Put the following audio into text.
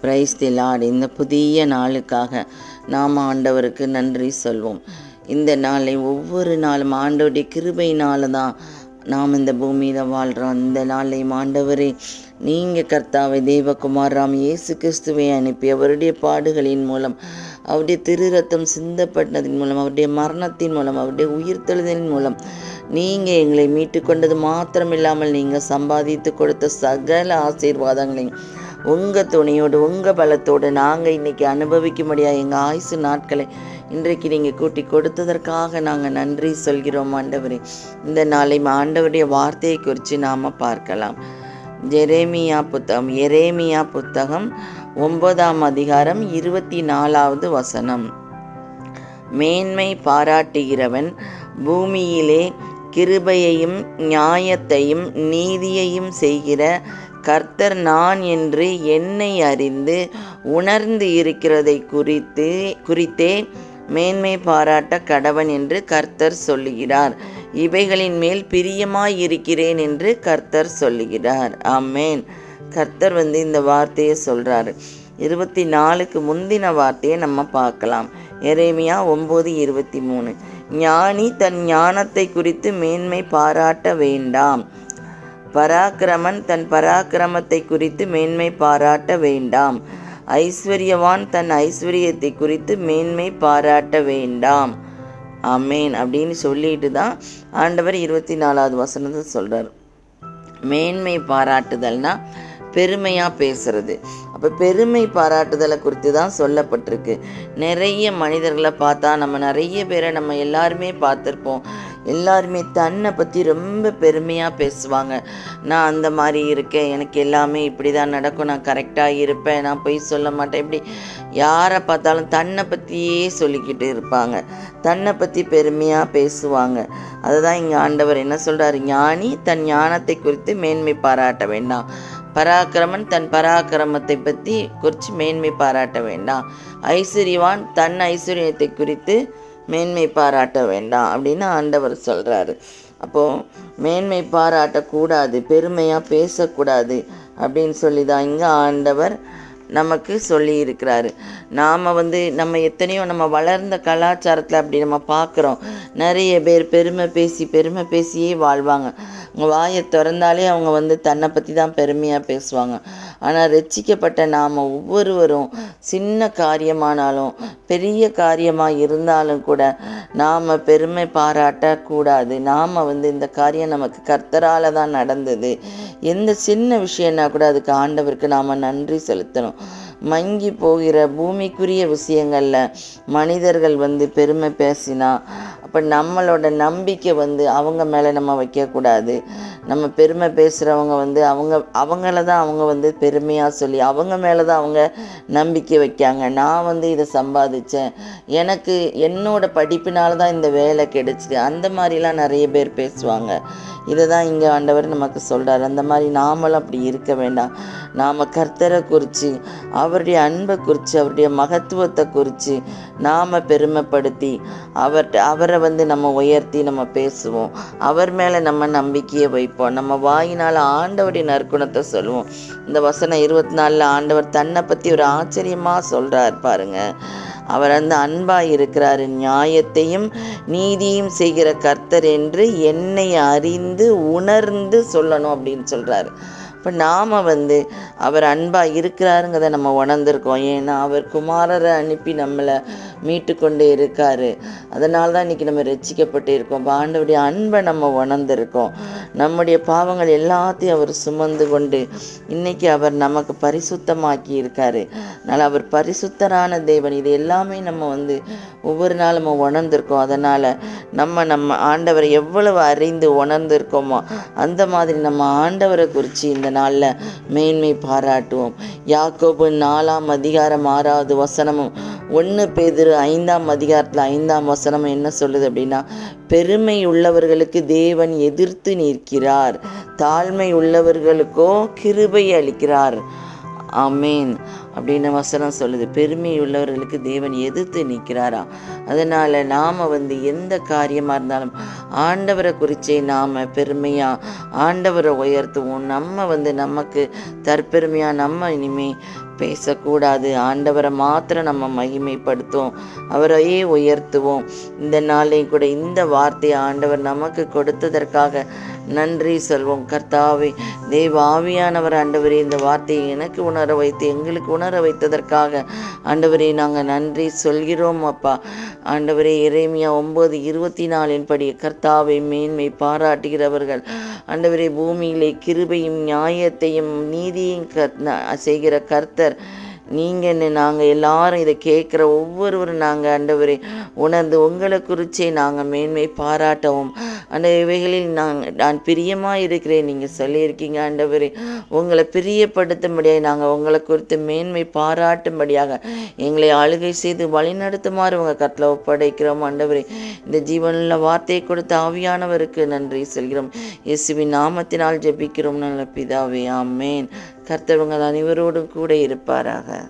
Praise the Lord இந்த புதிய நாளுக்காக நாம் ஆண்டவருக்கு நன்றி சொல்வோம். இந்த நாளை ஒவ்வொரு நாளும் ஆண்டவருடைய கிருபையினால தான் நாம் இந்த பூமியில் வாழ்கிறோம் இந்த நாளை ஆண்டவரே நீங்கள் கர்த்தாவை தேவகுமார் ராம் இயேசு கிறிஸ்துவை அனுப்பி அவருடைய பாடுகளின் மூலம் அவருடைய திரு ரத்தம் சிந்தப்பட்டதின் மூலம் அவருடைய மரணத்தின் மூலம் அவருடைய உயிர்த்தெழுதலின் மூலம் நீங்கள் எங்களை மீட்டு கொண்டது மாத்திரமில்லாமல் நீங்கள் சம்பாதித்து கொடுத்த சகல ஆசீர்வாதங்களையும் உங்கள் துணையோடு உங்கள் பலத்தோடு நாங்கள் இன்றைக்கி அனுபவிக்கும்படியாக எங்கள் ஆயுசு நாட்களை இன்றைக்கு நீங்கள் கூட்டி கொடுத்ததற்காக நாங்கள் நன்றி சொல்கிறோம் ஆண்டவரே. இந்த நாளை ஆண்டவருடைய வார்த்தையை குறித்து நாம் பார்க்கலாம். ஜெரேமியா புத்தகம் எரேமியா புத்தகம் ஒன்பதாம் அதிகாரம் இருபத்தி நாலாவது வசனம். மேன்மை பாராட்டுகிறவன் பூமியிலே கிருபையையும் நியாயத்தையும் நீதியையும் செய்கிற கர்த்தர் நான் என்று என்னை அறிந்து உணர்ந்து இருக்கிறதை குறித்து குறித்தே மேன்மை பாராட்ட கடவன் என்று கர்த்தர் சொல்லுகிறார். இவைகளின் மேல் பிரியமாய் இருக்கிறேன் என்று கர்த்தர் சொல்லுகிறார். ஆமேன். கர்த்தர் வந்து இந்த வார்த்தையை சொல்கிறாரு இருபத்தி நாலுக்கு முந்தின வார்த்தையை நம்ம பார்க்கலாம். எரேமியா ஒம்பது இருபத்தி மூணு ஞானி தன் ஞானத்தை குறித்து மேன்மை பாராட்ட வேண்டாம். பராக்கிரமன் தன் பராக்கிரமத்தை குறித்து மேன்மை பாராட்ட வேண்டாம். ஐஸ்வர்யவான் தன் ஐஸ்வர்யத்தை குறித்து மேன்மை பாராட்ட வேண்டாம். அமேன் அப்படின்னு சொல்லிட்டு தான் ஆண்டவர் இருபத்தி நாலாவது வசனத்தை சொல்கிறார் மேன்மை பாராட்டுதல்னா பெருமையாக பேசுறது. அப்போ பெருமை பாராட்டுதலை குறித்து தான் சொல்லப்பட்டிருக்கு. நிறைய மனிதர்களை பார்த்தா நம்ம நிறைய பேரை நம்ம எல்லாருமே பார்த்துருப்போம். எல்லாருமே தன்னை பற்றி ரொம்ப பெருமையாக பேசுவாங்க. நான் அந்த மாதிரி இருக்கேன் எனக்கு எல்லாமே இப்படி தான் நடக்கும் நான் கரெக்டாக இருப்பேன் நான் போய் சொல்ல மாட்டேன் இப்படி. யாரை பார்த்தாலும் தன்னை பற்றியே சொல்லிக்கிட்டு இருப்பாங்க. தன்னை பற்றி பெருமையாக பேசுவாங்க. அதுதான் இங்கே ஆண்டவர் என்ன சொல்கிறார் ஞானி தன் ஞானத்தை குறித்து மேன்மை பாராட்ட வேண்டாம். பராக்கிரமன் தன் பராக்கிரமத்தை பற்றி குறித்து மேன்மை பாராட்ட வேண்டாம். ஐஸ்வர்யவான் தன் ஐஸ்வர்யத்தை குறித்து மேன்மை பாராட்ட வேண்டாம் அப்படின்னு ஆண்டவர் சொல்கிறாரு அப்போது மேன்மை பாராட்டக்கூடாது பெருமையாக பேசக்கூடாது அப்படின்னு சொல்லி தான் இங்கே ஆண்டவர் நமக்கு சொல்லி இருக்கிறாரு நாம் வந்து நம்ம எத்தனையோ நம்ம வளர்ந்த கலாச்சாரத்தில் அப்படி நம்ம பார்க்குறோம். நிறைய பேர் பெருமை பேசி பெருமை பேசியே வாழ்வாங்க. வாயை திறந்தாலே அவங்க வந்து தன்னை பற்றி தான் பெருமையாக பேசுவாங்க. ஆனால் ரட்சிக்கப்பட்ட நாம் ஒவ்வொருவரும் சின்ன காரியமானாலும் பெரிய காரியமாக இருந்தாலும் கூட நாம் பெருமை பாராட்டக்கூடாது. நாம் வந்து இந்த காரியம் நமக்கு கர்த்தரால் தான் நடந்தது. எந்த சின்ன விஷயம்னா கூட அதுக்கு ஆண்டவருக்கு நாம் நன்றி செலுத்தணும். மங்கி போகிற பூமிக்குரிய விஷயங்களில் மனிதர்கள் வந்து பெருமை பேசினா அப்போ நம்மளோட நம்பிக்கை வந்து அவங்க மேலே நம்ம வைக்கக்கூடாது. நம்ம பெருமை பேசுகிறவங்க வந்து அவங்க அவங்கள தான் அவங்க வந்து பெருமையாக சொல்லி அவங்க மேலே தான் அவங்க நம்பிக்கை வைக்காங்க. நான் வந்து இதை சம்பாதிச்சேன். எனக்கு என்னோட படிப்பினால தான் இந்த வேலை கிடைச்சிது. அந்த மாதிரிலாம் நிறைய பேர் பேசுவாங்க. இதை தான் இங்கே ஆண்டவர் நமக்கு சொல்கிறார் அந்த மாதிரி நாமளும் அப்படி இருக்க வேண்டாம். நாம் கர்த்தரை குறித்து அவருடைய அன்பை குறித்து அவருடைய மகத்துவத்தை குறித்து நாம் பெருமைப்படுத்தி அவர் அவரை வந்து நம்ம உயர்த்தி நம்ம பேசுவோம். அவர் மேலே நம்ம நம்பிக்கையை வைப்போம். நம்ம வாயினால் ஆண்டவருடைய நற்குணத்தை சொல்லுவோம். இந்த வசனம் இருபத்தி நாலில் ஆண்டவர் தன்னை பற்றி ஒரு ஆச்சரியமாக சொல்கிறார் பாருங்க. அவர் வந்து அன்பாக இருக்கிறார் நியாயத்தையும் நீதியும் செய்கிற கர்த்தர் என்று என்னை அறிந்து உணர்ந்து சொல்லணும் அப்படின்னு சொல்கிறாரு இப்போ நாம் வந்து அவர் அன்பாக இருக்கிறாருங்கிறத நம்ம உணர்ந்திருக்கோம். ஏன்னா அவர் குமாரரை அனுப்பி நம்மளை மீட்டு கொண்டே இருக்கார். அதனால தான் இன்றைக்கி நம்ம ரசிக்கப்பட்டு இருக்கோம். ஆண்டவுடைய அன்பை நம்ம உணர்ந்திருக்கோம். நம்முடைய பாவங்கள் எல்லாத்தையும் அவர் சுமந்து கொண்டு இன்றைக்கி அவர் நமக்கு பரிசுத்தமாக்கி இருக்கார். அதனால் அவர் பரிசுத்தரான தேவன். இது எல்லாமே நம்ம வந்து ஒவ்வொரு நாளும் நம்ம உணர்ந்திருக்கோம். அதனால் நம்ம நம்ம ஆண்டவரை எவ்வளவு அறிந்து உணர்ந்திருக்கோமோ அந்த மாதிரி நம்ம ஆண்டவரை குறித்து இந்த நாளில் மேன்மை பாராட்டுவோம். யாக்கோபு நாலாம் அதிகாரம் ஆறாவது வசனமும் ஒன்று பேதிரு ஐந்தாம் அதிகாரத்தில் ஐந்தாம் வசனம் என்ன சொல்லுது அப்படின்னா பெருமை உள்ளவர்களுக்கு தேவன் எதிர்த்து நிற்கிறார். தாழ்மை உள்ளவர்களுக்கோ கிருபை அளிக்கிறார். அமேன் அப்படின்னு வசனம் சொல்லுது. பெருமை உள்ளவர்களுக்கு தேவன் எதிர்த்து நிற்கிறாரா? அதனால் நாம் வந்து எந்த காரியமாக இருந்தாலும் ஆண்டவரை குறித்தே நாம் பெருமையாக ஆண்டவரை உயர்த்துவோம். நம்ம வந்து நமக்கு தற்பெருமையாக நம்ம இனிமேல் பேசக்கூடாது. ஆண்டவரை மாத்திரம் நம்ம மகிமைப்படுத்துவோம். அவரையே உயர்த்துவோம். இந்த நாளையும் கூட இந்த வார்த்தையை ஆண்டவர் நமக்கு கொடுத்ததற்காக நன்றி சொல்வோம். கர்த்தாவே தேவ ஆவியானவர் ஆண்டவரே இந்த வார்த்தையை எனக்கு உணர வைத்து எங்களுக்கு உணர வைத்ததற்காக ஆண்டவரே நாங்கள் நன்றி சொல்கிறோம் அப்பா. ஆண்டவரே இறைமையா ஒன்பது இருபத்தி நாலின் படி கர்த்தாவை மேன்மை பாராட்டுகிறவர்கள். ஆண்டவரே பூமியிலே கிருபையும் நியாயத்தையும் நீதியும் செய்கிற கர்த்தர். நீங்கள் நாங்கள் எல்லாரும் இதை கேட்குற ஒவ்வொருவரும் நாங்கள் ஆண்டவரே உணர்ந்து உங்களை குறிச்சே நாங்கள் மேன்மை பாராட்டவும் அந்த இவைகளில் நாங்கள் நான் பிரியமாக இருக்கிறேன் நீங்கள் சொல்லியிருக்கீங்க ஆண்டவரே. உங்களை பிரியப்படுத்தும்படியாக நாங்கள் உங்களை குறித்து மேன்மை பாராட்டும்படியாக எங்களை ஆளுகை செய்து வழிநடத்துமாறு உங்கள் கட்டில் ஒப்படைக்கிறோம் ஆண்டவரே. இந்த ஜீவனில் வார்த்தையை கொடுத்த ஆவியானவருக்கு நன்றி செல்கிறோம். இயேசுவின் நாமத்தினால் ஜெபிக்கிறோம் நல்ல பிதாவே. ஆமேன். கர்த்தவங்கள் அனைவரோடும் கூட இருப்பாராக.